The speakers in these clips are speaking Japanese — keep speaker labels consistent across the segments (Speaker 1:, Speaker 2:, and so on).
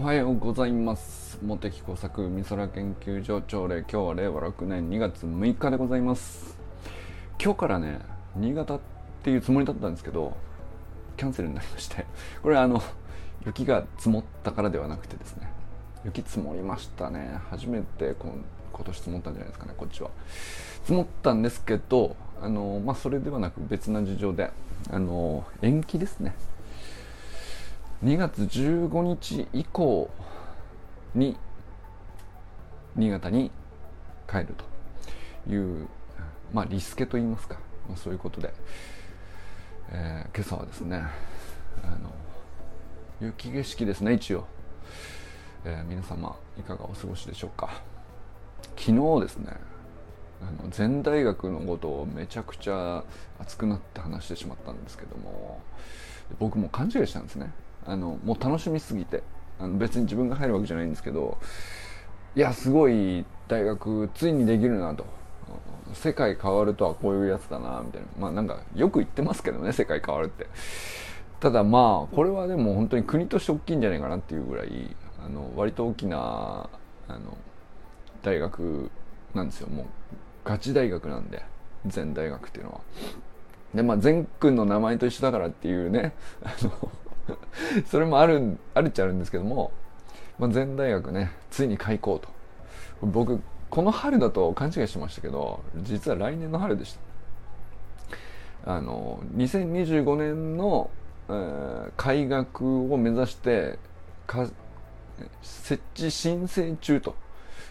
Speaker 1: おはようございます。茂木工作美空研究所朝礼今日は令和6年2月6日でございます。今日からね新潟っていうつもりだったんですけどキャンセルになりましてこれあの雪が積もったからではなくてですね。雪積もりましたね。初めて今今年積もったんじゃないですかねこっちは。積もったんですけどあのまあそれではなく別な事情であの延期ですね。2月15日以降に新潟に帰るという、まあ、リスケと言いますか、まあ、そういうことで、えー、今朝はですねあの雪景色ですね一応、えー、皆様いかがお過ごしでしょうか。昨日ですねあの前大学のことをめちゃくちゃ熱くなって話してしまったんですけども僕も勘違いしたんですね。あのもう楽しみすぎてあの別に自分が入るわけじゃないんですけどいやすごい大学ついにできるなと。世界変わるとはこういうやつだなみたいな。まあなんかよく言ってますけどね世界変わるって。ただまあこれはでも本当に国として大きいんじゃないかなっていうぐらいあの割と大きなあの大学なんですよ。もうガチ大学なんで全大学っていうのは。でまあ全君の名前と一緒だからっていうねあの それもあるあるっちゃあるんですけども、まあ、全大学ねついに開校と。僕この春だと勘違いしましたけど実は来年の春でした。あの2025年の、えー、開学を目指して設置申請中と。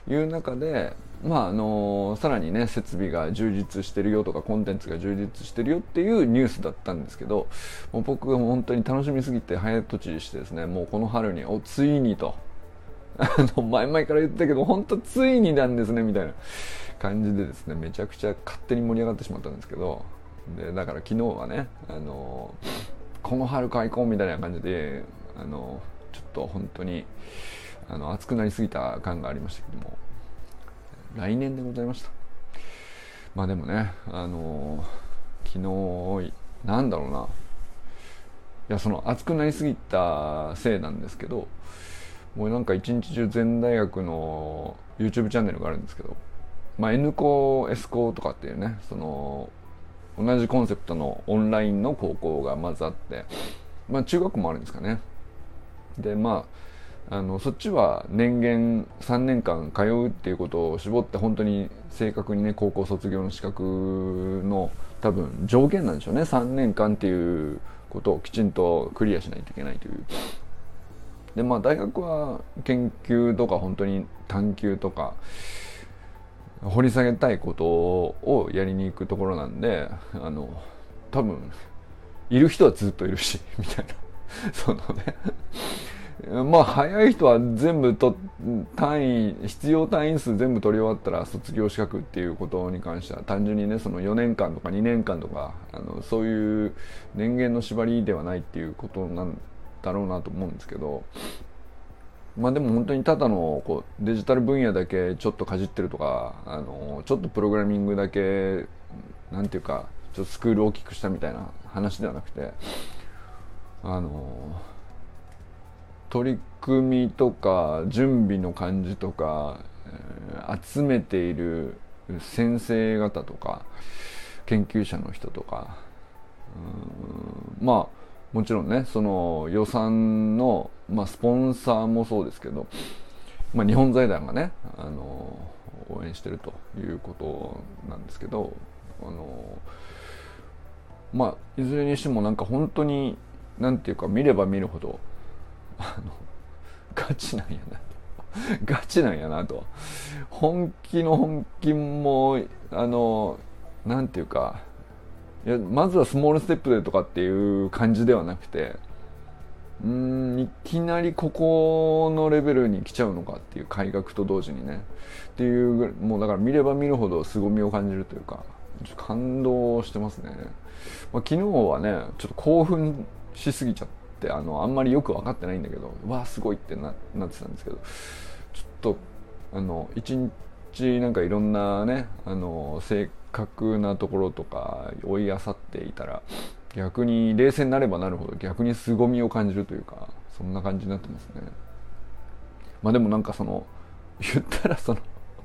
Speaker 1: いう中でまああのさらにね設備が充実してるよとかコンテンツが充実してるよっていうニュースだったんですけどもう僕が本当に楽しみすぎて早とちりしてですねもうこの春におついにと。あの前々から言ったけど本当ついになんですねみたいな感じでですねめちゃくちゃ勝手に盛り上がってしまったんですけどでだから昨日はねあのこの春開校みたいな感じであのちょっと本当にあの熱くなりすぎた感がありましたけども。来年でございました。まあでもねあの昨日なんだろうな。いやその熱くなりすぎたせいなんですけどもうなんか一日中全大学の YouTube チャンネルがあるんですけどまあ N 校 S 校とかっていうねその同じコンセプトのオンラインの高校がまずあってまあ中学校もあるんですかね。でまああのそっちは年限3年間通うっていうことを絞って本当に正確にね高校卒業の資格の多分条件なんでしょうね。3年間っていうことをきちんとクリアしないといけないという。でまあ大学は研究とか本当に探究とか掘り下げたいことをやりに行くところなんであの多分いる人はずっといるしみたいな。そのね。まあ早い人は全部と単位必要単位数全部取り終わったら卒業資格っていうことに関しては単純にねその4年間とか2年間とかあのそういう年限の縛りではないっていうことなんだろうなと思うんですけどまあでも本当にただのこうデジタル分野だけちょっとかじってるとかあのちょっとプログラミングだけなんていうかちょっとスクール大きくしたみたいな話ではなくてあの取り組みとか準備の感じとか、集めている先生方とか研究者の人とかまあもちろんねその予算の、まあ、スポンサーもそうですけど、まあ、日本財団がねあの応援してるということなんですけどあのまあいずれにしてもなんか本当になんていうか見れば見るほどあのガチなんやなと。ガチなんやなと。本気の本気もあのなんていうかいやまずはスモールステップでとかっていう感じではなくてうんいきなりここのレベルに来ちゃうのかっていう改革と同時にね。っていうもうだから見れば見るほど凄みを感じるというか感動してますね、まあ、昨日はねちょっと興奮しすぎちゃって。ってあのあんまりよく分かってないんだけどわあすごいってななってたんですけどちょっとあの一日なんかいろんなねあの正確なところとか追い漁っていたら逆に冷静になればなるほど逆に凄みを感じるというかそんな感じになってますね。まあでもなんかその言ったらその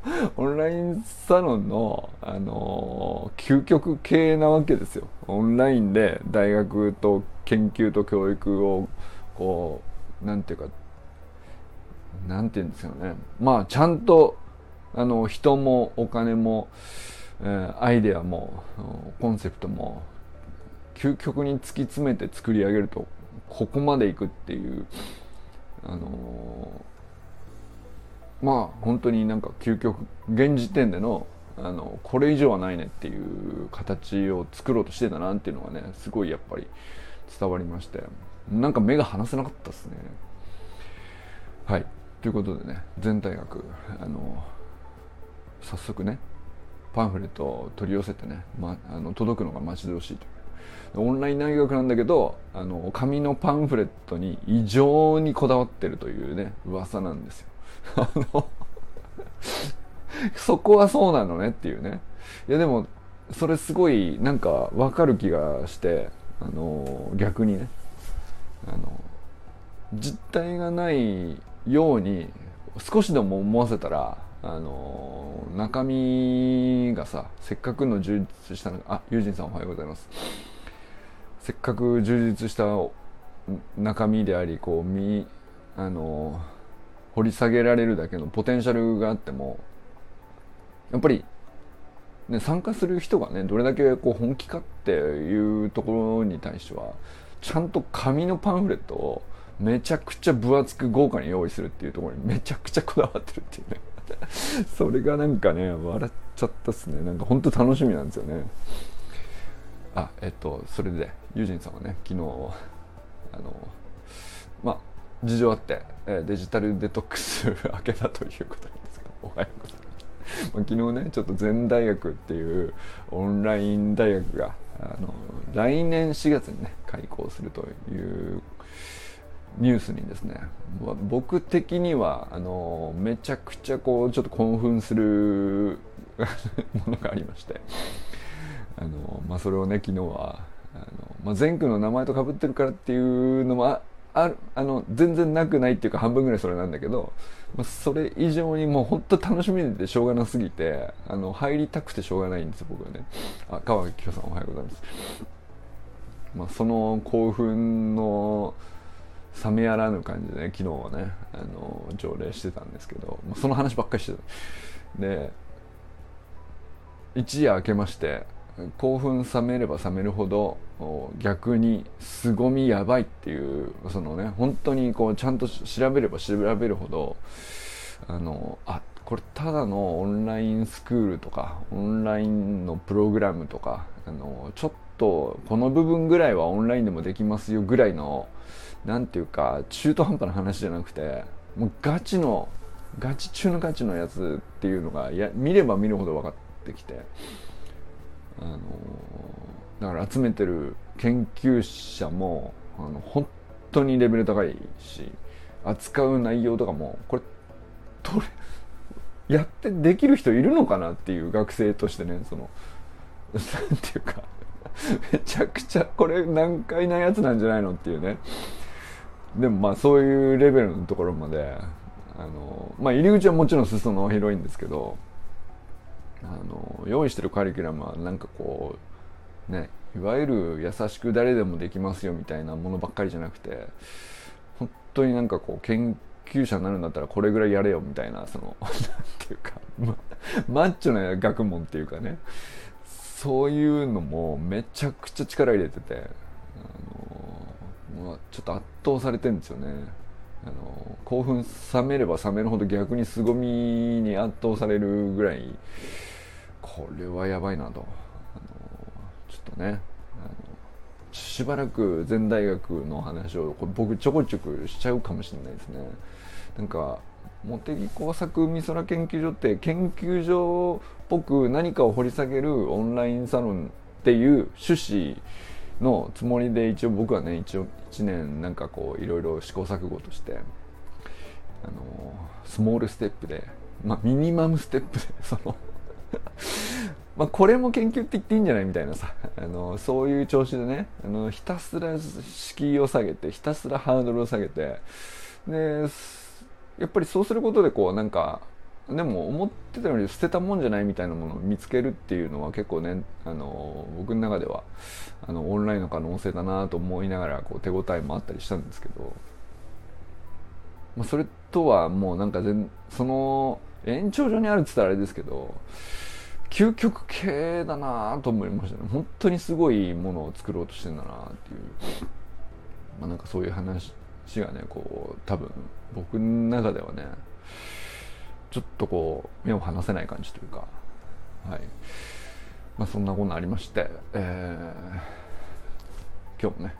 Speaker 1: オンラインサロンの、あのー、究極系なわけですよ。オンラインで大学と研究と教育を、こう、なんていうか、なんていうんですよね。まあ、ちゃんと、あの、人もお金も、えー、アイデアも、コンセプトも、究極に突き詰めて作り上げると、ここまでいくっていう、あのーまあ本当になんか究極現時点でのあのこれ以上はないねっていう形を作ろうとしてたなっていうのがねすごいやっぱり伝わりましてなんか目が離せなかったですね。はい。ということでね全体学あの早速ねパンフレットを取り寄せてね、ま、あの届くのが待ち遠しいとオンライン大学なんだけどあの紙のパンフレットに異常にこだわってるというね噂なんですよ。あのそこはそうなのねっていうね。いやでも、それすごいなんかわかる気がして、あの、逆にね。あの、実体がないように少しでも思わせたら、あの、中身がさ、せっかくの充実したのあ、ユージンさんおはようございます。せっかく充実した中身であり、こう、み、あの、掘り下げられるだけのポテンシャルがあってもやっぱり、ね、参加する人がねどれだけこう本気かっていうところに対してはちゃんと紙のパンフレットをめちゃくちゃ分厚く豪華に用意するっていうところにめちゃくちゃこだわってるっていうね。それがなんかね笑っちゃったっすね。なんかほんと楽しみなんですよね。あえっとそれでユージンさんはね昨日あのまあ事情あって、えデジタルデトックス明けたということなんですけどおはようございます。昨日ねちょっと全大学っていうオンライン大学があの来年4月にね開校するというニュースにですね僕的にはあのめちゃくちゃこうちょっと興奮するものがありましてあの、まあ、それをね昨日はあの、まあ、前区の名前とかぶってるからっていうのもあるあの全然なくないっていうか半分ぐらいそれなんだけど、まあ、それ以上にもう本当楽しみでしょうがなすぎてあの入りたくてしょうがないんですよ僕はね。あ川木さんおはようございます、まあ、その興奮の冷めやらぬ感じでね昨日はねあの条例してたんですけど、まあ、その話ばっかりしてた。で一夜明けまして興奮冷めれば冷めるほど逆に凄みやばいっていうそのね本当にこうちゃんと調べれば調べるほどあのあこれただのオンラインスクールとかオンラインのプログラムとかあのちょっとこの部分ぐらいはオンラインでもできますよぐらいの何ていうか中途半端な話じゃなくてもうガチのガチ中のガチのやつっていうのがや見れば見るほど分かってきて。あのだから集めてる研究者もあの本当にレベル高いし扱う内容とかもこれとれやってできる人いるのかなっていう学生としてねそのなんていうかめちゃくちゃこれ難解なやつなんじゃないのっていうね。でもまあそういうレベルのところまであのまあ入り口はもちろん裾野は広いんですけどあの用意してるカリキュラムはなんかこうねいわゆる優しく誰でもできますよみたいなものばっかりじゃなくて本当になんかこう研究者になるんだったらこれぐらいやれよみたいなその なんていうか、ま、マッチョな学問っていうかねそういうのもめちゃくちゃ力入れててあの、まあ、ちょっと圧倒されてるんですよね。あの興奮冷めれば冷めるほど逆に凄みに圧倒されるぐらいこれはやばいなと。あのちょっとねあのしばらく全大学の話をこ僕ちょこちょこしちゃうかもしれないですね。なんか茂木工作美空研究所って研究所っぽく何かを掘り下げるオンラインサロンっていう趣旨のつもりで一応僕はね一応1年なんかこういろいろ試行錯誤としてあのスモールステップでまあミニマムステップでその まあこれも研究って言っていいんじゃないみたいなさ。あのそういう調子でね。あのひたすら敷居を下げてひたすらハードルを下げて。でやっぱりそうすることでこうなんかでも思ってたより捨てたもんじゃないみたいなものを見つけるっていうのは結構ねあの僕の中ではあのオンラインの可能性だなと思いながらこう手応えもあったりしたんですけど、まあ、それとはもうなんか全その延長上にあるって言ったらあれですけど究極系だなと思いましたね。本当にすごいものを作ろうとしてんだなっていう、まあ、なんかそういう話がねこう多分僕の中ではねちょっとこう目を離せない感じというかはい。まあそんなことありまして、えー、今日もね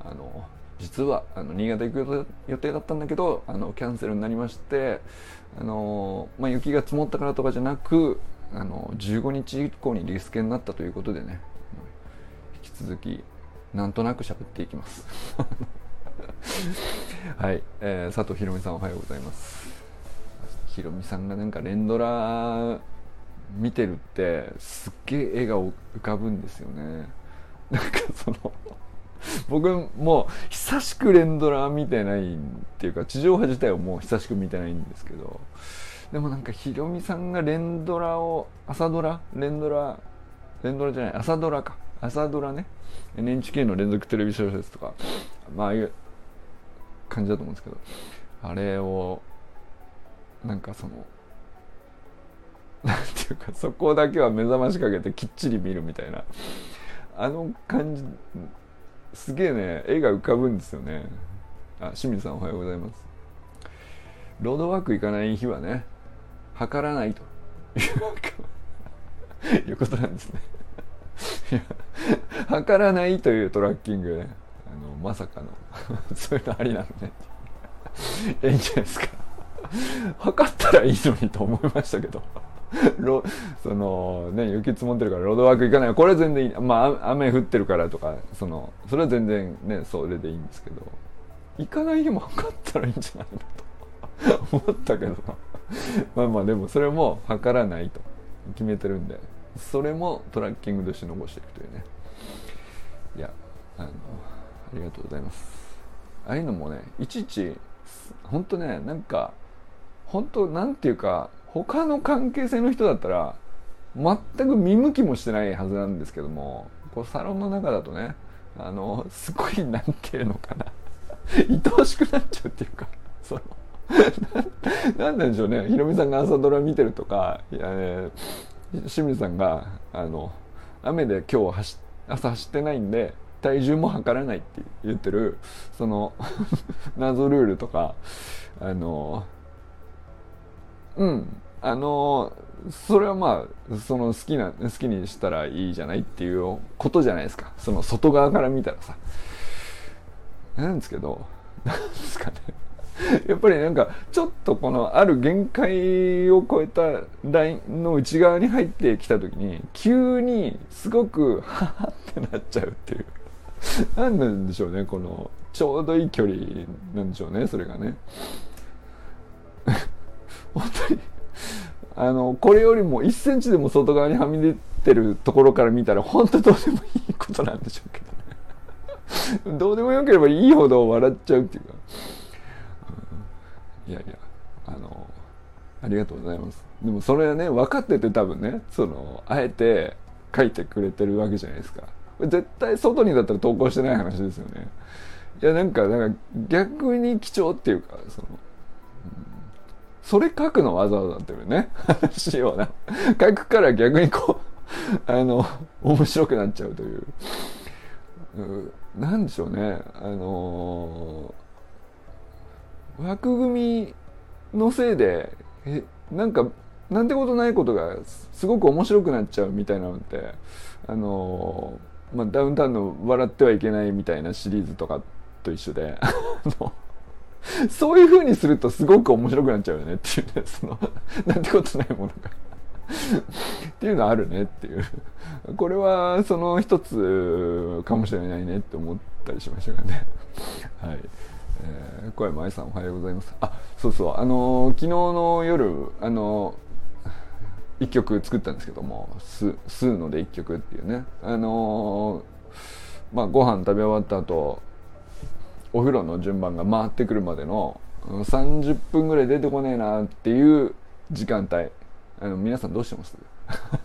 Speaker 1: あの実はあの新潟行く予定だったんだけどあのキャンセルになりましてあの、まあ、雪が積もったからとかじゃなくあの15日以降にリスケになったということでね。引き続きなんとなく喋っていきます。はい、えー、佐藤ひろみさんおはようございます。ひろみさんがなんか連ドラ見てるってすっげえ絵が浮かぶんですよね。なんかその 僕もう久しく連ドラ見てないっていうか地上波自体をもう久しく見てないんですけどでもなんかひろみさんが連ドラを朝ドラ？連ドラ連ドラじゃない朝ドラか。朝ドラね。NHK の連続テレビ小説とか。まあああいう感じだと思うんですけど。あれをなんかそのなんていうかそこだけは目覚ましかけてきっちり見るみたいな。あの感じすげえね絵が浮かぶんですよね。あ清水さんおはようございます。ロードワーク行かない日はね測らないと。いうことなんですね。測らないというトラッキングねあのまさかの。そういうのありなのねいいんじゃないですか。測ったらいいのにと思いましたけど。そのね雪積もってるからロードワーク行かない。これは全然いい。まあ雨降ってるからとかそのそれは全然ねそれでいいんですけど行かない日も測ったらいいんじゃないのと思ったけど。まあまあでもそれも測らないと。決めてるんで。それもトラッキングとして残していくというね。いやあのありがとうございます。ああいうのもねいちいち本当ねなんか本当なんていうか他の関係性の人だったら全く見向きもしてないはずなんですけどもこうサロンの中だとねあのすごいなんていうのかな。愛おしくなっちゃうっていうかそのななんでしょうね。ひろみさんが朝ドラ見てるとかいや、ね、清水さんがあの雨で今日走朝走ってないんで体重も測らないって言ってるその 謎ルールとかあのうん。あのそれはまあその好きな好きにしたらいいじゃないっていうことじゃないですか。その外側から見たらさ。なんですけどなんですかね。やっぱりなんかちょっとこのある限界を超えたラインの内側に入ってきた時に急にすごくハハってなっちゃうっていう。何なんでしょうねこのちょうどいい距離なんでしょうねそれがね。本当にあのこれよりも1センチでも外側にはみ出てるところから見たら本当どうでもいいことなんでしょうけどね。どうでもよければいいほど笑っちゃうっていうか、いやいやあのありがとうございます。でもそれはね分かってて多分ねそのあえて書いてくれてるわけじゃないですか。絶対外にだったら投稿してない話ですよね。いやなんかなんか逆に貴重っていうかそのそれ書くのわざわざっていうね話をな。書くから逆にこうあの面白くなっちゃうという。何でしょうね。あの枠組みのせいでえなんかなんてことないことがすごく面白くなっちゃうみたいなのってあのまあ、ダウンタウンの「笑ってはいけない」みたいなシリーズとかと一緒で そういう風にするとすごく面白くなっちゃうよねっていうね、その、なんてことないものがっていうのはあるねっていう。これはその一つかもしれないねって思ったりしましたがね。はい。えー、小山愛さんおはようございます。あ、そうそう、あのー、昨日の夜、あのー、一曲作ったんですけども、す、吸うので一曲っていうね。あのー、まあ、ご飯食べ終わった後、お風呂の順番が回ってくるまでの30分ぐらい出てこねえなっていう時間帯。あの皆さんどうしてます？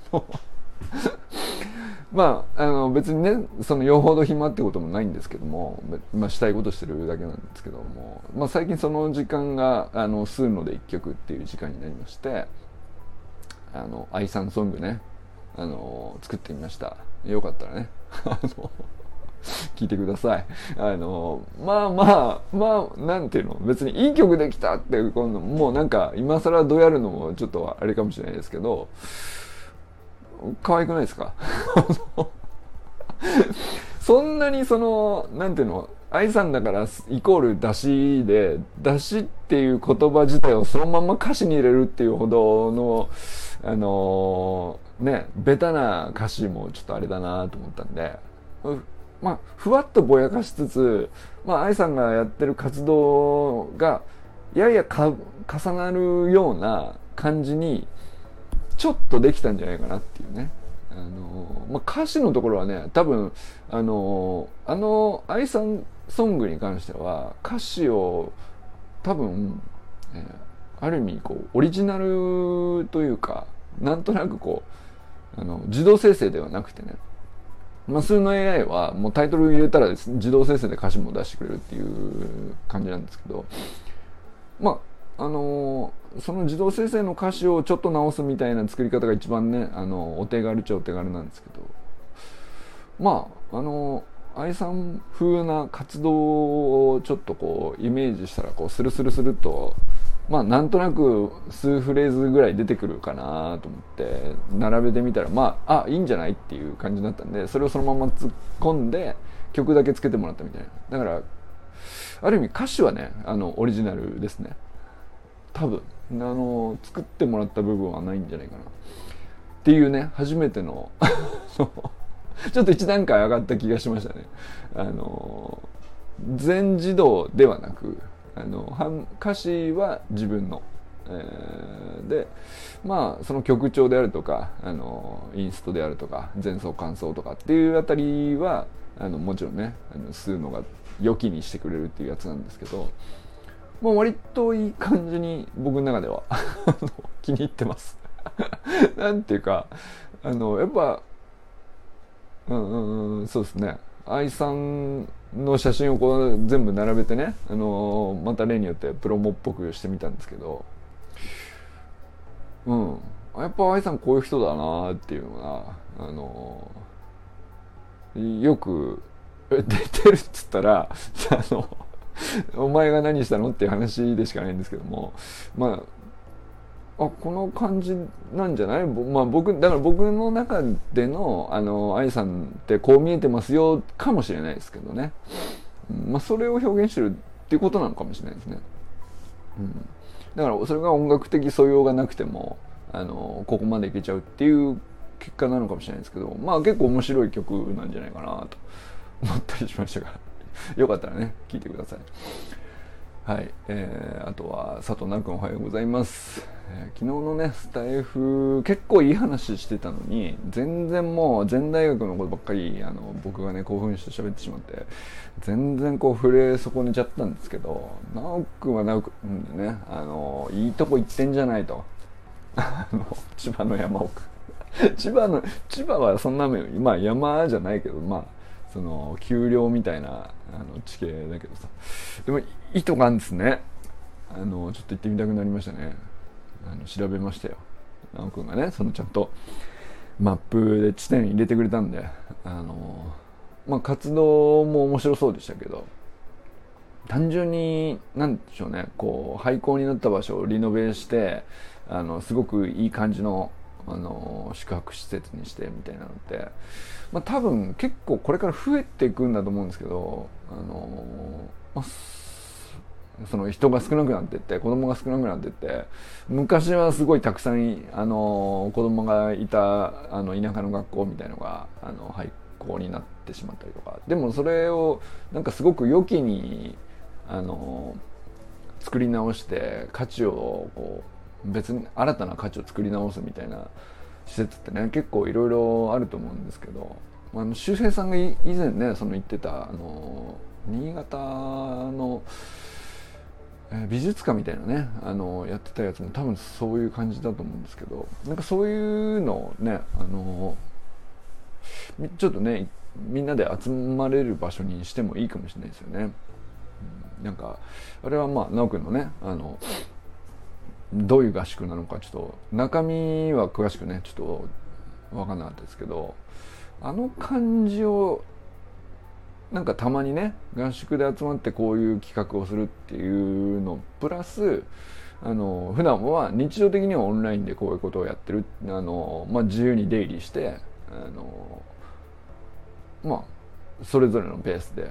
Speaker 1: まあ、あの別にねそのよほど暇ってこともないんですけども、まあ、したいことしてるだけなんですけども、まあ、最近その時間があの吸うので1曲っていう時間になりましてあの愛さんソングねあの作ってみました。よかったらね。聞いてください。あのまあまあまあなんていうの？別にいい曲できたって今度もうなんか今更どうやるのもちょっとあれかもしれないですけど可愛くないですか？そんなにそのなんていうの？愛さんだからイコール出しで出しっていう言葉自体をそのまま歌詞に入れるっていうほどのあのー、ねベタな歌詞もちょっとあれだなと思ったんでまあふわっとぼやかしつつまあ愛さんがやってる活動がやや重なるような感じにちょっとできたんじゃないかなっていうね。あのまあ、歌詞のところはね多分あのあの愛さんソングに関しては歌詞を多分、えー、ある意味こうオリジナルというかなんとなくこうあの自動生成ではなくてねま、数の AI はもうタイトル入れたら、自動生成で歌詞も出してくれるっていう感じなんですけどまああのその自動生成の歌詞をちょっと直すみたいな作り方が一番ねあのお手軽っちゃお手軽なんですけどまああの愛さん風な活動をちょっとこうイメージしたらこうスルスルスルっとまあなんとなく数フレーズぐらい出てくるかなと思って並べてみたらまああいいんじゃないっていう感じになったんでそれをそのまま突っ込んで曲だけつけてもらったみたいな。だからある意味歌詞はねあのオリジナルですね。多分。あの作ってもらった部分はないんじゃないかな。っていうね初めての ちょっと一段階上がった気がしましたね。あの全自動ではなくあの歌詞は自分の、えー、でまあその曲調であるとかあのインストであるとか前奏感想とかっていうあたりはあのもちろんねあの吸うのが良きにしてくれるっていうやつなんですけどまあ、割といい感じに僕の中では 気に入ってます。なんていうかあのやっぱうんうんうんそうですね。愛さんの写真をこう全部並べてね、あのまた例によってプロモっぽくしてみたんですけど。うん。やっぱ愛さんこういう人だなっていうのが、あのよく出 てるっつったらあのお前が何したのっていう話でしかないんですけども。まああこの感じなんじゃない？まあ僕だから僕の中でのあの愛さんってこう見えてますよかもしれないですけどね、うん、まあそれを表現してるっていうことなのかもしれないですね、うん、だからそれが音楽的素養がなくてもあのここまでいけちゃうっていう結果なのかもしれないですけどまあ結構面白い曲なんじゃないかなと思ったりしましたが。よかったらね聞いてください。はい、えー、あとは佐藤奈君おはようございます、えー、昨日のねスタイフ結構いい話してたのに全然もう全大学のことばっかりあの僕がね興奮して喋ってしまって全然こう触れ損ねちゃったんですけど奈君は奈君でねあのいいとこ行ってんじゃないと。あの千葉の山奥。千葉の千葉はそんなまあ山じゃないけどまあその丘陵みたいなあの地形だけどさ。でも糸があるんですね。あのちょっと行ってみたくなりましたね。あの調べましたよ。直くんがねそのちゃんとマップで地点入れてくれたんであのまあ活動も面白そうでしたけど単純に何でしょうね。こう廃校になった場所をリノベしてあのすごくいい感じのあの宿泊施設にしてみたいなのって、まあ、多分結構これから増えていくんだと思うんですけどあの、まあ、その人が少なくなっていって子供が少なくなっていって昔はすごいたくさんあの子供がいたあの田舎の学校みたいのがあの廃校になってしまったりとか。でもそれをなんかすごく良きにあの作り直して価値をこう別に新たな価値を作り直すみたいな施設ってね結構いろいろあると思うんですけどまあ周平さんが以前ねその言ってたあの新潟の、美術館みたいなねあのやってたやつも多分そういう感じだと思うんですけどなんかそういうのをねあのちょっとねみんなで集まれる場所にしてもいいかもしれないですよね。うん、なんかあれはまあ直くんのねあのどういう合宿なのかちょっと中身は詳しくねちょっと分かんなかったですけどあの感じをなんかたまにね合宿で集まってこういう企画をするっていうのプラスあの普段は日常的にはオンラインでこういうことをやってるあの、まあ、自由に出入りしてあのまあそれぞれのペースでっ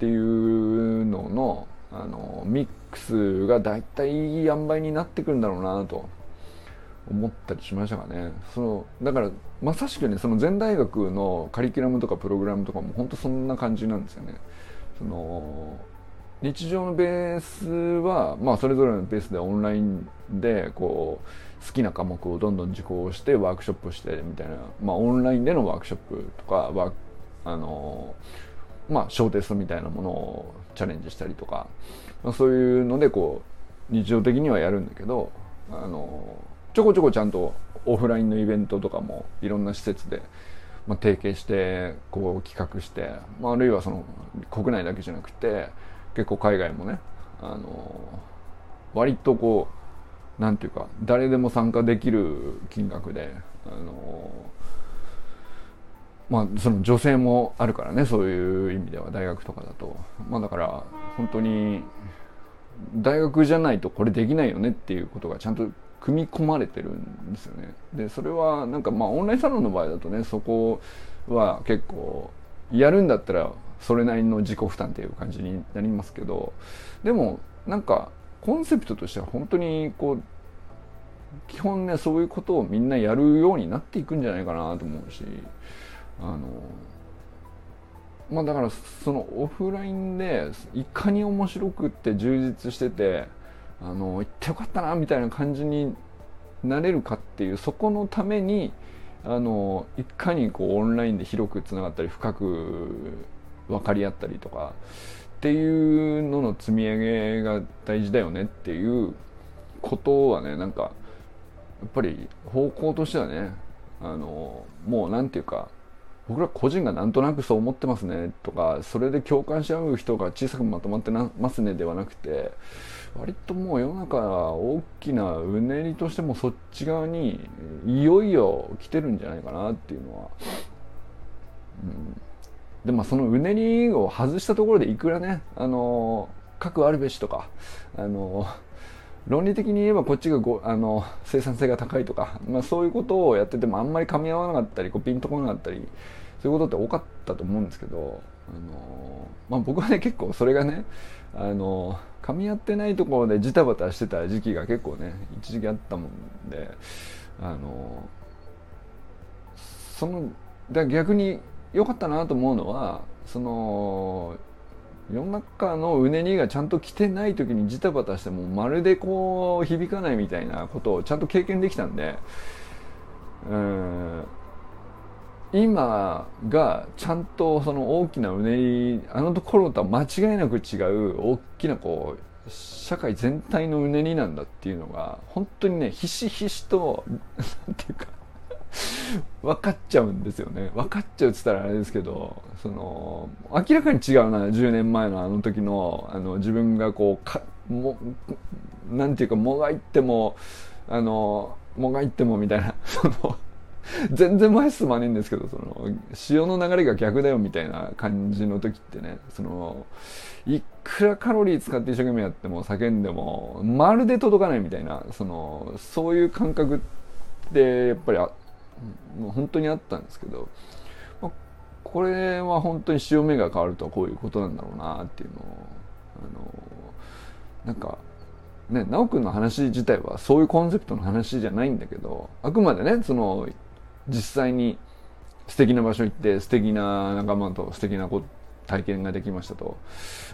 Speaker 1: ていうののあのミックスが大体いい塩梅になってくるんだろうなと思ったりしましたかね。そのだからまさしくねその前大学のカリキュラムとかプログラムとかも本当そんな感じなんですよね。その日常のベースは、まあ、それぞれのベースでオンラインでこう好きな科目をどんどん受講してワークショップしてみたいな、まあ、オンラインでのワークショップとかワあのまあ小テストみたいなものをチャレンジしたりとか、まあ、そういうのでこう日常的にはやるんだけどあのちょこちょこちゃんとオフラインのイベントとかもいろんな施設で、まあ、提携してこう企画して、まあ、あるいはその国内だけじゃなくて結構海外もねあの割とこうなんていうか誰でも参加できる金額であのまあその女性もあるからねそういう意味では大学とかだと。まあだから本当に大学じゃないとこれできないよねっていうことがちゃんと組み込まれてるんですよね。でそれはなんかまあオンラインサロンの場合だとねそこは結構やるんだったらそれなりの自己負担っていう感じになりますけどでもなんかコンセプトとしては本当にこう基本ねそういうことをみんなやるようになっていくんじゃないかなと思うしあのまあだからそのオフラインでいかに面白くって充実しててあの行ってよかったなみたいな感じになれるかっていうそこのためにあのいかにこうオンラインで広くつながったり深く分かり合ったりとかっていうのの積み上げが大事だよねっていうことはねなんかやっぱり方向としてはねあのもう何て言うか僕ら個人がなんとなくそう思ってますねとかそれで共感し合う人が小さくまとまってますねではなくて割ともう世の中大きなうねりとしてもそっち側にいよいよ来てるんじゃないかなっていうのは、うん、でまあそのうねりを外したところでいくらねあの核あるべしとかあの論理的に言えばこっちがごあの生産性が高いとか、まあ、そういうことをやっててもあんまり噛み合わなかったりこうピンとこなかったりそういうことって多かったと思うんですけど、あのまあ、僕はね結構それがねあの噛み合ってないところでジタバタしてた時期が結構ね一時期あったもんであのそのだ逆に良かったなと思うのはその世の中のうねりがちゃんと来てない時にジタバタしてもまるでこう響かないみたいなことをちゃんと経験できたんでうん今がちゃんとその大きなうねりあのところとは間違いなく違う大きなこう社会全体のうねりなんだっていうのが本当にねひしひしとなんていうか分かっちゃうんですよね。分かっちゃうっつったらあれですけどその明らかに違うな10年前のあの時のあの自分がこうかもなんていうかもがいてもあのもがいてもみたいな その全然前進まねえんですけどその潮の流れが逆だよみたいな感じの時ってねそのいくらカロリー使って一生懸命やっても叫んでもまるで届かないみたいなそのそういう感覚ってやっぱりもう本当にあったんですけど、まあ、これは本当に潮目が変わるとはこういうことなんだろうなっていうのをあのなんかね修くんの話自体はそういうコンセプトの話じゃないんだけどあくまでねその実際に素敵な場所行って素敵な仲間と素敵な体験ができましたと。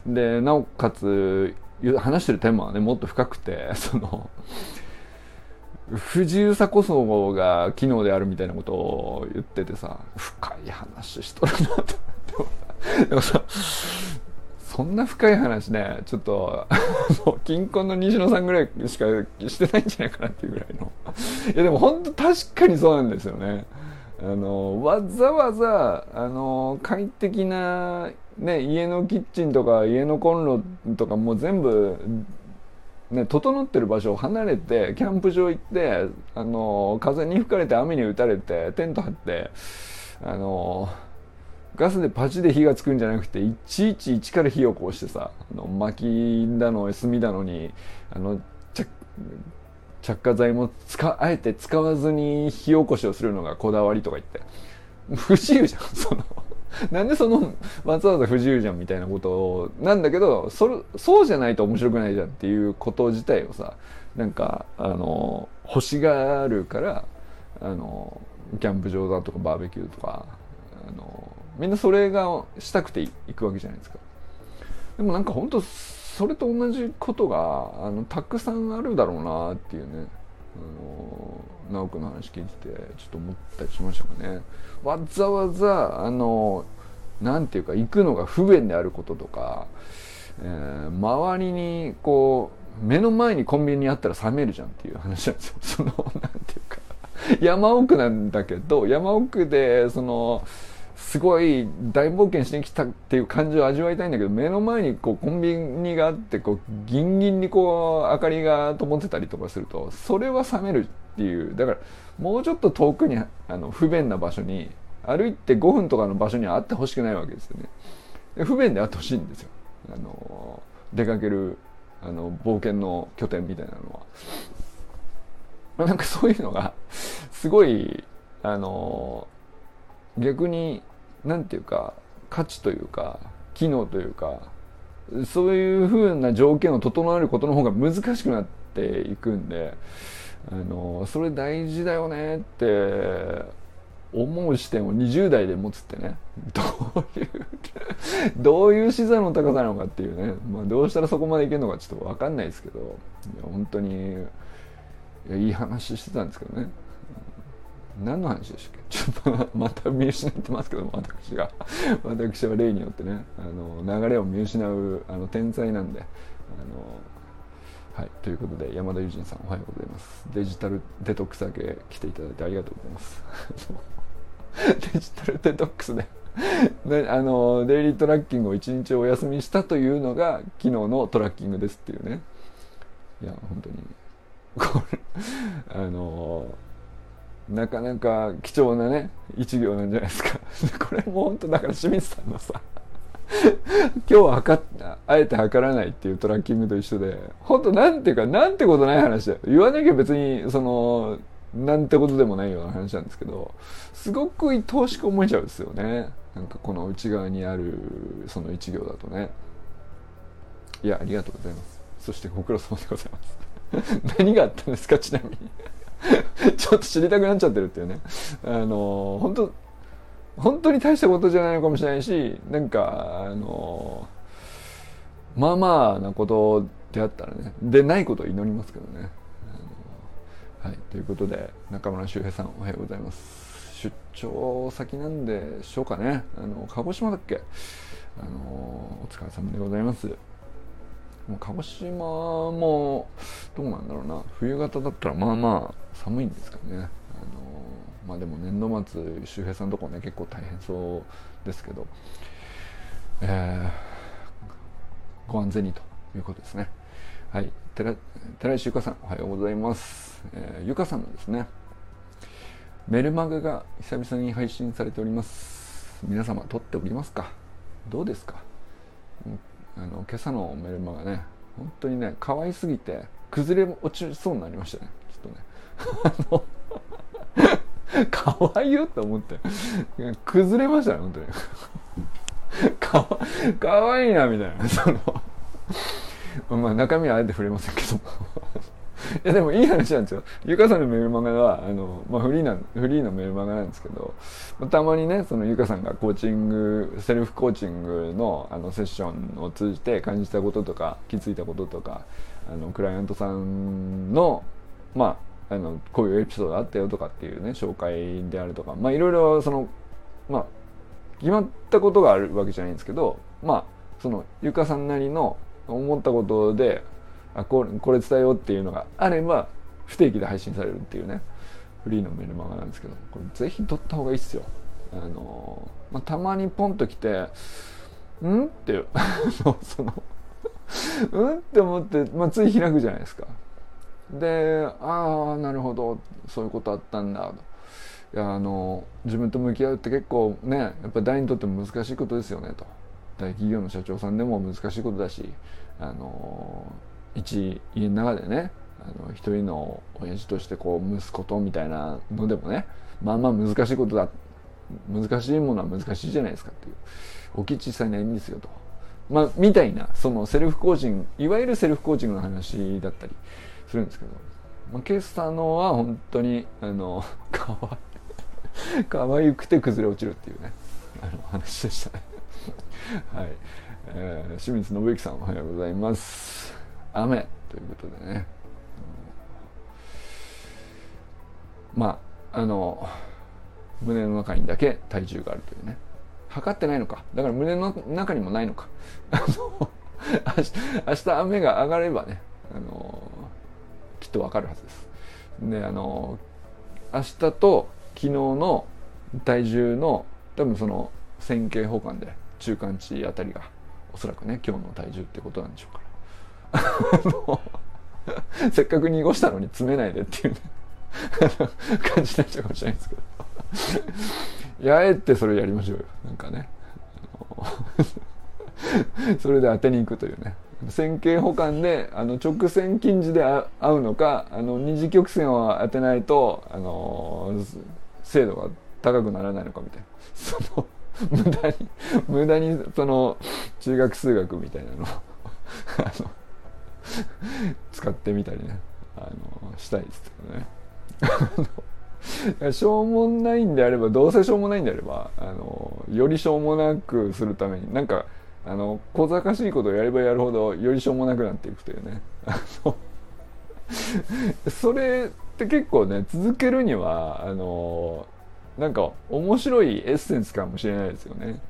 Speaker 1: でなおかつ話してるテーマはねもっと深くてその不自由さこそが機能であるみたいなことを言っててさ深い話しとるなと思って。でもさそんな深い話ねちょっと 金婚の西野さんぐらいしかしてないんじゃないかなっていうぐらいの。いやでも本当確かにそうなんですよね。あのわざわざあの快適な、ね、家のキッチンとか家のコンロとかも全部ね、整ってる場所を離れてキャンプ場行ってあの風に吹かれて雨に打たれてテント張ってあのガスでパチで火がつくんじゃなくていちいち一から火をこうしてさあの薪だの炭だのにあの着火剤も使あえて使わずに火起こしをするのがこだわりとか言って。不自由じゃんその。なんでそのわざわざ不自由じゃんみたいなことをなんだけどそそうじゃないと面白くないじゃんっていうこと自体をさなんかあの欲しがるからあのキャンプ場だとかバーベキューとかあのみんなそれがしたくて行くわけじゃないですか。でもなんか本当それと同じことがあのたくさんあるだろうなっていうね。あの直君の話聞いててちょっと思ったりしましたかね。わざわざあのなんていうか行くのが不便であることとか、えー、周りにこう目の前にコンビニあったら冷めるじゃんっていう話なんですよ。そのなんていうか。山奥なんだけど山奥でそのすごい大冒険しに来たっていう感じを味わいたいんだけど目の前にこうコンビニがあってこうギンギンにこう明かりが灯ってたりとかするとそれは冷めるっていう。だからもうちょっと遠くにあの不便な場所に歩いて5分とかの場所にはあってほしくないわけですよね。で不便であってほしいんですよあの出かけるあの冒険の拠点みたいなのは。なんかそういうのがすごいあの逆に何て言うか価値というか機能というかそういうふうな条件を整えることの方が難しくなっていくんであのそれ大事だよねって思う視点を20代で持つってねどういうどういう視座の高さなのかっていうね、まあ、どうしたらそこまでいけるのかちょっと分かんないですけど本当にいい話してたんですけどね。何の話でしたっけ？ちょっとまた見失ってますけども私が。私は例によってねあの流れを見失うあの天才なんであのはいということで山田友人さんおはようございます。デジタルデトックスだけ来ていただいてありがとうございます。デジタルデトックスでであのデイリートラッキングを1日お休みしたというのが昨日のトラッキングですっていうね。いや本当に。これあのなかなか貴重なね一行なんじゃないですか。これも本当だから清水さんのさ 今日は測あえて測らないっていうトラッキングと一緒で本当なんていうかなんてことない話だよ。言わなきゃ別にそのなんてことでもないような話なんですけどすごく愛おしく思えちゃうんですよね。なんかこの内側にあるその一行だとね。いやありがとうございます。そしてご苦労様でございます。何があったんですかちなみに。ちょっと知りたくなっちゃってるっていうね。あの、本当本当に大したことじゃないのかもしれないし、なんか、あの、まあまあなことであったらね、でないことを祈りますけどね。はい、ということで、中村修平さん、おはようございます。出張先なんでしょうかね。あの、鹿児島だっけあの、お疲れ様でございます。もう鹿児島もどうなんだろうな。冬型だったらまあまあ寒いんですかね。あのまあでも年度末周平さんのとこね結構大変そうですけど、えー、ご安全にということですね。はい。寺寺石ゆかさんおはようございます、えー、ゆかさんのですね。メルマガが久々に配信されております。皆様撮っておりますか？どうですか？あの今朝のメルマがね本当にね可愛すぎて崩れ落ちそうになりましたね。ちょっとね。可愛いよって思って。崩れましたね本当に。かわかわいいなみたいな。そのまあ中身はあえて触れませんけどいやでもいい話なんですよ。ゆかさんのメールマガは、あの、まあフリーな、フリーのメールマガなんですけど、たまにね、そのゆかさんがコーチング、セルフコーチングのあのセッションを通じて感じたこととか、気づいたこととか、あの、クライアントさんの、まあ、あの、こういうエピソードあったよとかっていうね、紹介であるとか、まあいろいろその、まあ、決まったことがあるわけじゃないんですけど、まあ、そのゆかさんなりの思ったことであこれこれ伝えようっていうのがあれば不定期で配信されるっていうねフリーのメルマガなんですけどこれぜひ撮った方がいいっすよあの、まあ、たまにポンと来て「ん?」って いうその「うん?」って思って、まあ、つい開くじゃないですかでああなるほどそういうことあったんだといやあの自分と向き合うって結構ねやっぱ誰にとっても難しいことですよねと大企業の社長さんでも難しいことだしあの一家の中でねあの一人の親父としてこう息子とみたいなのでもねまあまあ難しいことだ難しいものは難しいじゃないですかっていう。大きい小さいないんですよと。まあみたいなそのセルフコーチングいわゆるセルフコーチングの話だったりするんですけど、まあ、ケースさんのは本当にあの かわ可愛くて崩れ落ちるっていうねあの話でしたね。はい、えー、清水信之さんおはようございます。雨ということでね。まああの胸の中にだけ体重があるというね。測ってないのか。だから胸の中にもないのか。あの明日雨が上がればねあのきっとわかるはずです。であの明日と昨日の体重の多分その線形補完で中間値あたりがおそらくね今日の体重ってことなんでしょうから。せっかく濁したのに詰めないでっていうね。感じになっちゃうかもしれないですけど。いやあえてそれやりましょうよ。なんかね。それで当てに行くというね。線形補完であの直線近似で合うのかあの二次曲線を当てないとあの精度が高くならないのかみたいな。その無駄に無駄にその中学数学みたいなのを。あの 使ってみたりね。あのしたいですけどね。しょうもないんであればどうせしょうもないんであればあのよりしょうもなくするためになんかあの小賢しいことをやればやるほどよりしょうもなくなっていくというね。それって結構ね続けるにはあのなんか面白いエッセンスかもしれないですよね。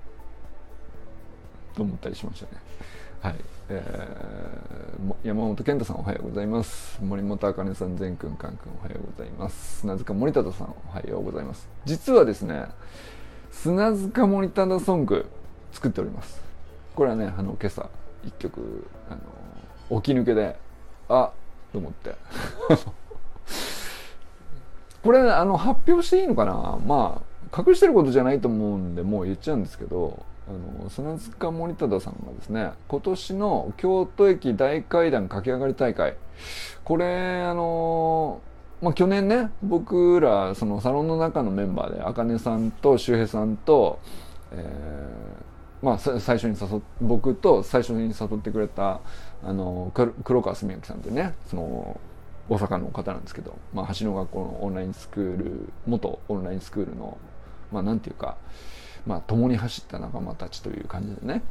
Speaker 1: と思ったりしましたね。はい、えー、山本健太さんおはようございます。森本茜さん善くんかんくんおはようございます。砂塚森忠さんおはようございます。実はですね砂塚森忠ソング作っております。これはねあの今朝一曲あの起き抜けであと思って。これあの発表していいのかな？まあ隠してることじゃないと思うんでもう言っちゃうんですけどあの砂塚森忠さんがですね今年の京都駅大階段駆け上がり大会。これあのまあ、去年ね僕らそのサロンの中のメンバーであかねさんと周平さんと、えー、まあ、最初に誘僕と最初に誘ってくれたあの黒川澄明さんってねその大阪の方なんですけど、まあ、橋の学校のオンラインスクール元オンラインスクールのまあなんていうかまあ共に走った仲間たちという感じでね。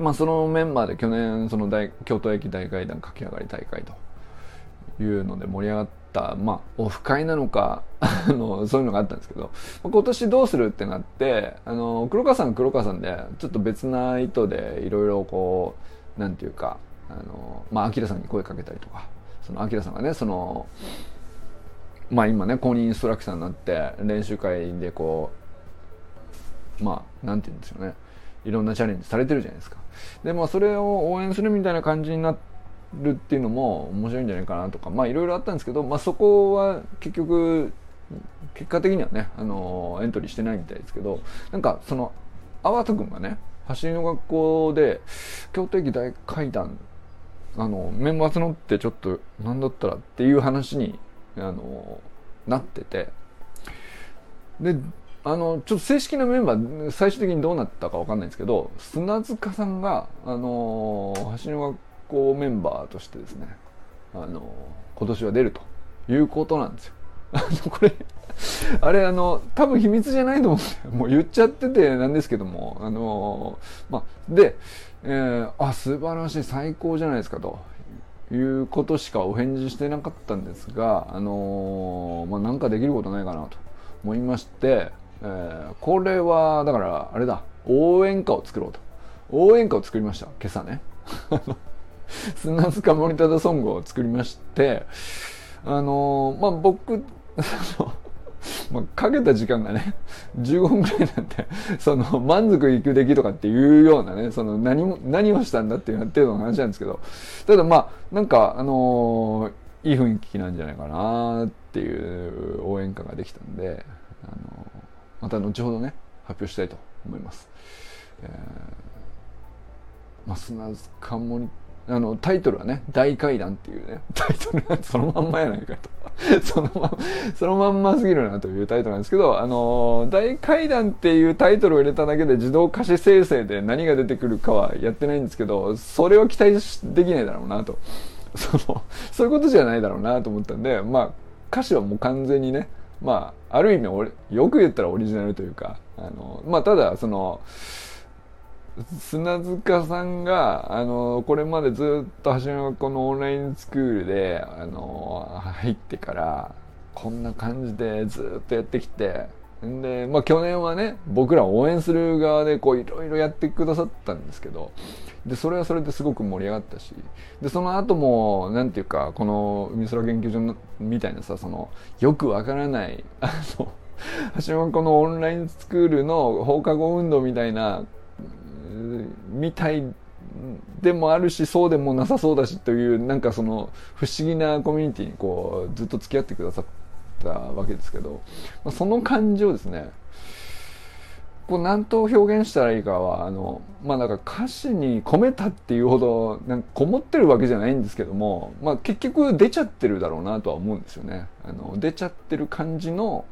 Speaker 1: まあそのメンバーで去年その大京都駅大階段駆け上がり大会というので盛り上がったまあオフ会なのか あのそういうのがあったんですけど今年どうするってなってあの黒川さん黒川さんでちょっと別な意図でいろいろこうなんていうかあのまあアキラさんに声かけたりとかそのアキラさんがねそのまあ今ね公認インストラクターになって練習会でこうまあなんて言うんですよね。いろんなチャレンジされてるじゃないですか。でまあそれを応援するみたいな感じになるっていうのも面白いんじゃないかなとかまあいろいろあったんですけど、まあ、そこは結局結果的にはね、あのエントリーしてないみたいですけどなんかその淡人君がね走りの学校で京都駅大階段あのメンバー募ってちょっと何だったらっていう話にあのなってて。であのちょっと正式なメンバー最終的にどうなったか分かんないんですけど砂塚さんがあの橋の学校メンバーとしてですねあの今年は出るということなんですよ。あのこれあれあの多分秘密じゃないと思うんでもう言っちゃっててなんですけどもあのまあでえー、あ素晴らしい最高じゃないですかということしかお返事してなかったんですが、あのー、まあ、なんかできることないかなと思いまして、えー、これはだからあれだ。応援歌を作ろうと。応援歌を作りました。今朝ね。砂塚森忠ソングを作りましてあのまあ僕 まあ、かけた時間がね、15分くらいなんで、その、満足いく出来とかっていうようなね、その、何も、何をしたんだっていう程度の話なんですけど、ただまあ、なんか、あのー、いい雰囲気なんじゃないかなっていう応援歌ができたんで、あのー、また後ほどね、発表したいと思います。えー、まあ、砂塚森あのタイトルはね「大階段」っていうね タイトルそのまんまやないかと そのまそのまんますぎるなというタイトルなんですけどあの大階段っていうタイトルを入れただけで自動歌詞生成で何が出てくるかはやってないんですけどそれは期待できないだろうなとその そういうことじゃないだろうなと思ったんでまあ歌詞はもう完全にねまあある意味よく言ったらオリジナルというかあのまあただその砂塚さんがあのこれまでずっと初めはこのオンラインスクールであの入ってからこんな感じでずっとやってきてで、まあ、去年はね僕ら応援する側でこういろいろやってくださったんですけどでそれはそれですごく盛り上がったしでその後もなんていうかこの海空研究所みたいなさそのよくわからないあの 橋本このオンラインスクールの放課後運動みたいなみたいでもあるしそうでもなさそうだしというなんかその不思議なコミュニティにこうずっと付き合ってくださったわけですけど、まあ、その感じをですねこう何と表現したらいいかはあのまあなんか歌詞に込めたっていうほどなんかこもってるわけじゃないんですけども、まあ、結局出ちゃってるだろうなとは思うんですよね。あの出ちゃってる感じの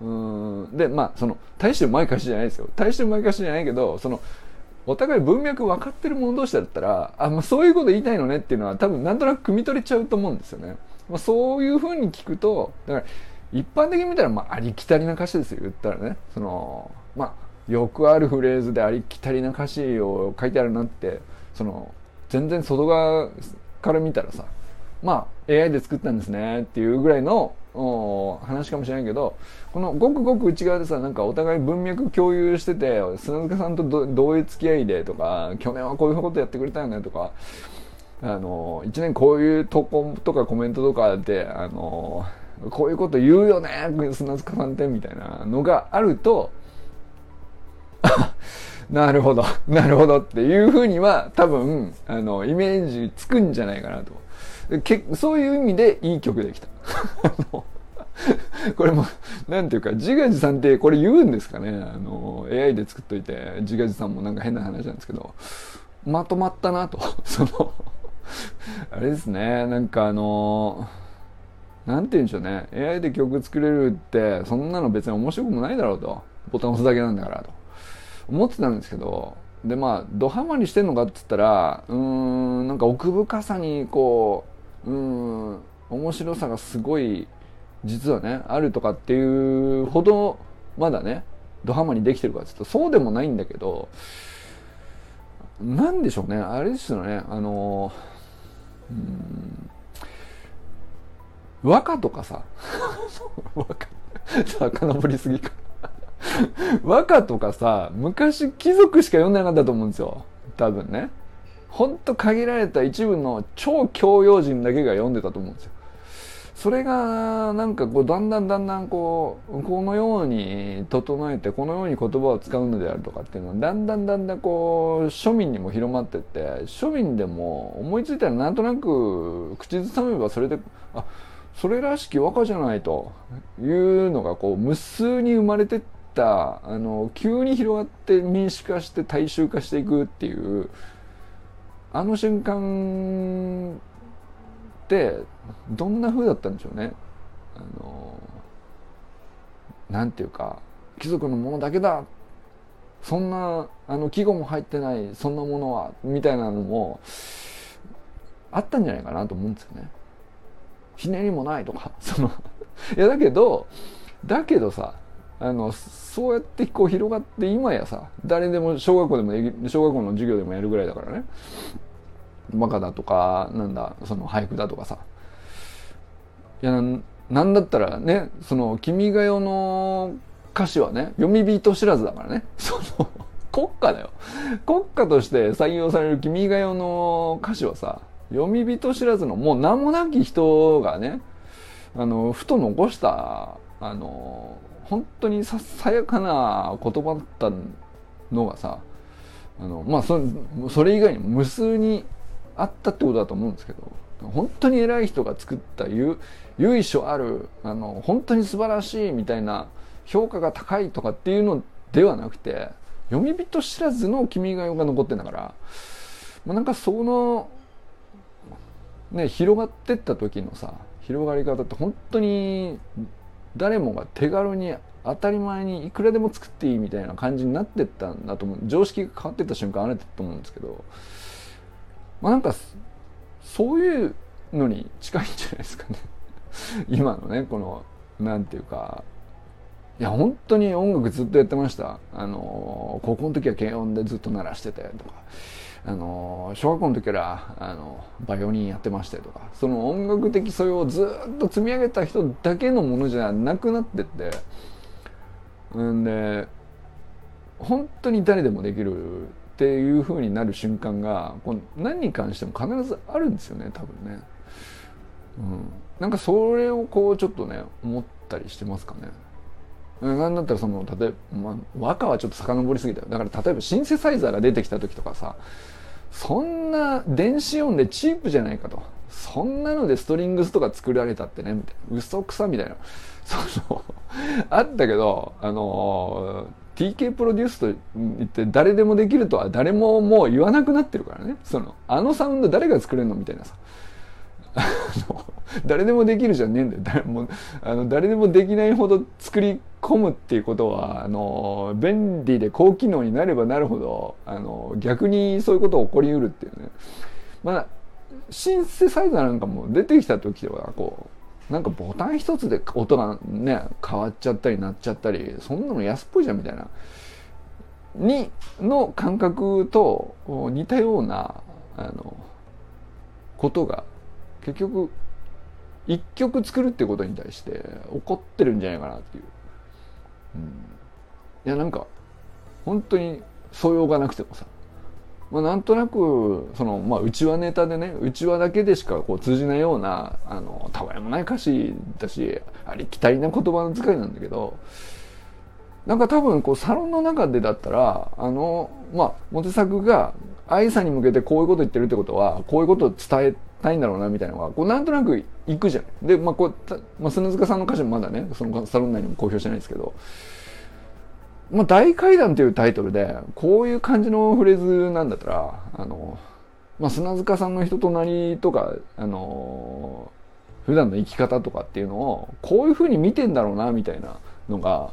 Speaker 1: うんでまあその大してうまい歌詞じゃないですよ大してうまい歌詞じゃないけどそのお互い文脈分かってる者同士だったらあ、まあ、そういうこと言いたいのねっていうのは多分なんとなく汲み取れちゃうと思うんですよね。まあ、そういうふうに聞くとだから一般的に見たらまあありきたりな歌詞ですよ言ったらね。そのまあよくあるフレーズでありきたりな歌詞を書いてあるなってその全然外側から見たらさまあ AI で作ったんですねっていうぐらいの話かもしれないけどこのごくごく内側でさなんかお互い文脈共有してて砂塚さんとどういう付き合いでとか去年はこういうことやってくれたよねとかあの1年こういう投稿とかコメントとかであのこういうこと言うよね砂塚さんってみたいなのがあると なるほどなるほどっていうふうには多分あのイメージつくんじゃないかなと。けそういう意味でいい曲できた。これも、なんていうか、自画自賛ってこれ言うんですかねあの、AI で作っといて、自画自賛もなんか変な話なんですけど、まとまったなと。そのあれですね、なんかあの、ななんて言うんでしょうね、AI で曲作れるって、そんなの別に面白くもないだろうと。ボタン押すだけなんだからと。思ってたんですけど、でまあ、ドハマりしてんのかっつったら、うーん、なんか奥深さにこう、うん、面白さがすごい実はねあるとかっていうほどまだねドハマりできてるかっていうとそうでもないんだけどなんでしょうねあれですよねあのうん和歌とかさ。和歌。遡りすぎか。和歌とかさ昔貴族しか読んでなかったと思うんですよ。多分ね。ほんと限られた一部の超教養人だけが読んでたと思うんですよ。それがなんかこうだんだんだんだんこうこのように整えてこのように言葉を使うのであるとかっていうのはだんだんだんだんこう庶民にも広まってって庶民でも思いついたらなんとなく口ずさめばそれであそれらしき和歌じゃないというのがこう無数に生まれてったあの急に広がって民主化して大衆化していくっていうあの瞬間ってどんな風だったんでしょうね。あのなんていうか貴族のものだけだそんなあの季語も入ってないそんなものはみたいなのもあったんじゃないかなと思うんですよね。ひねりもないとか そのいやだけどだけどさあのそうやってこう広がって今やさ誰でも小学校でも小学校の授業でもやるぐらいだからね。和歌だとかなんだその俳句だとかさ。いやなんだったらねその「君が代」の歌詞はね読み人知らずだからね。その国家だよ。国家として採用される「君が代」の歌詞はさ読み人知らずのもう名もなき人がねあのふと残したあの本当にささやかな言葉だったのがさあのまあそそれ以外に無数にあったってことだと思うんですけど本当に偉い人が作った由緒あるあの本当に素晴らしいみたいな評価が高いとかっていうのではなくて読み人知らずの君が代が残ってんだから、まあ、なんかそのね広がってった時のさ広がり方って本当に誰もが手軽に当たり前にいくらでも作っていいみたいな感じになってったんだと思う。常識が変わってった瞬間あれだと思うんですけどまあなんかそういうのに近いんじゃないですかね。今のねこのなんていうかいや本当に音楽ずっとやってました。あの高校の時は軽音でずっと鳴らしててとか。あの小学校の時からあのバイオリンやってましたとかその音楽的素養をずっと積み上げた人だけのものじゃなくなってってんで本当に誰でもできるっていう風になる瞬間がこう何に関しても必ずあるんですよね多分ね。うん、なんかそれをこうちょっとね思ったりしてますかね。なんだったらその例えば、まあ、和歌はちょっと遡りすぎたよ。だから例えばシンセサイザーが出てきた時とかさそんな電子音でチープじゃないかと。そんなのでストリングスとか作られたってねみたいな。嘘くさみたいな。そのあったけどあの TK プロデュースと言って誰でもできるとは誰ももう言わなくなってるからね。そのあのサウンド誰が作れるのみたいなさ。誰でもできるじゃねえんだよ。誰もあの誰でもできないほど作り込むっていうことはあの便利で高機能になればなるほどあの逆にそういうこと起こりうるっていうね。まあシンセサイザーなんかも出てきた時はこうなんかボタン一つで音がね変わっちゃったりなっちゃったりそんなの安っぽいじゃんみたいな。にの感覚と似たようなあのことが結局一曲作るってことに対して怒ってるんじゃないかなっていう、うん、いやなんか本当に素養がなくてもさ、まあ、なんとなくその、まあ、内輪ネタでね内輪だけでしかこう通じないようなあのたわいもない歌詞だしありきたりな言葉の使いなんだけどなんか多分こうサロンの中でだったらあのまあモテ作が愛さんに向けてこういうこと言ってるってことはこういうことを伝えたいんだろうなみたいなのがこうなんとなくいくじゃん。で、まあこうまあ、砂塚さんの歌詞もまだねそのサロン内にも公表してないですけど「まあ、大階段」というタイトルでこういう感じのフレーズなんだったらあの、まあ、砂塚さんの人となりとかあの普段の生き方とかっていうのをこういうふうに見てんだろうなみたいなのが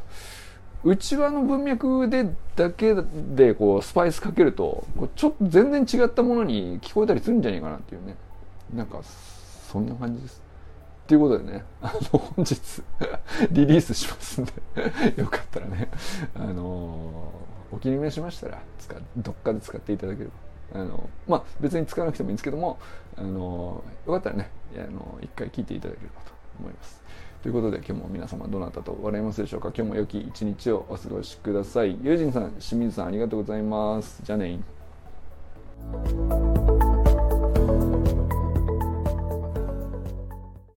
Speaker 1: 内輪の文脈でだけでこうスパイスかけるとちょっと全然違ったものに聞こえたりするんじゃないかなっていうね。なんかそんな感じです。ということでね、あの本日リリースしますんで よかったらね、あのお気に召しましたら使どっかで使っていただければ。あのまあ別に使わなくてもいいんですけども、あのよかったらね、あの一回聞いていただければと思います。ということで今日も皆様どなたと笑いますでしょうか？今日も良き一日をお過ごしください。友人さん、清水さんありがとうございます。じゃあね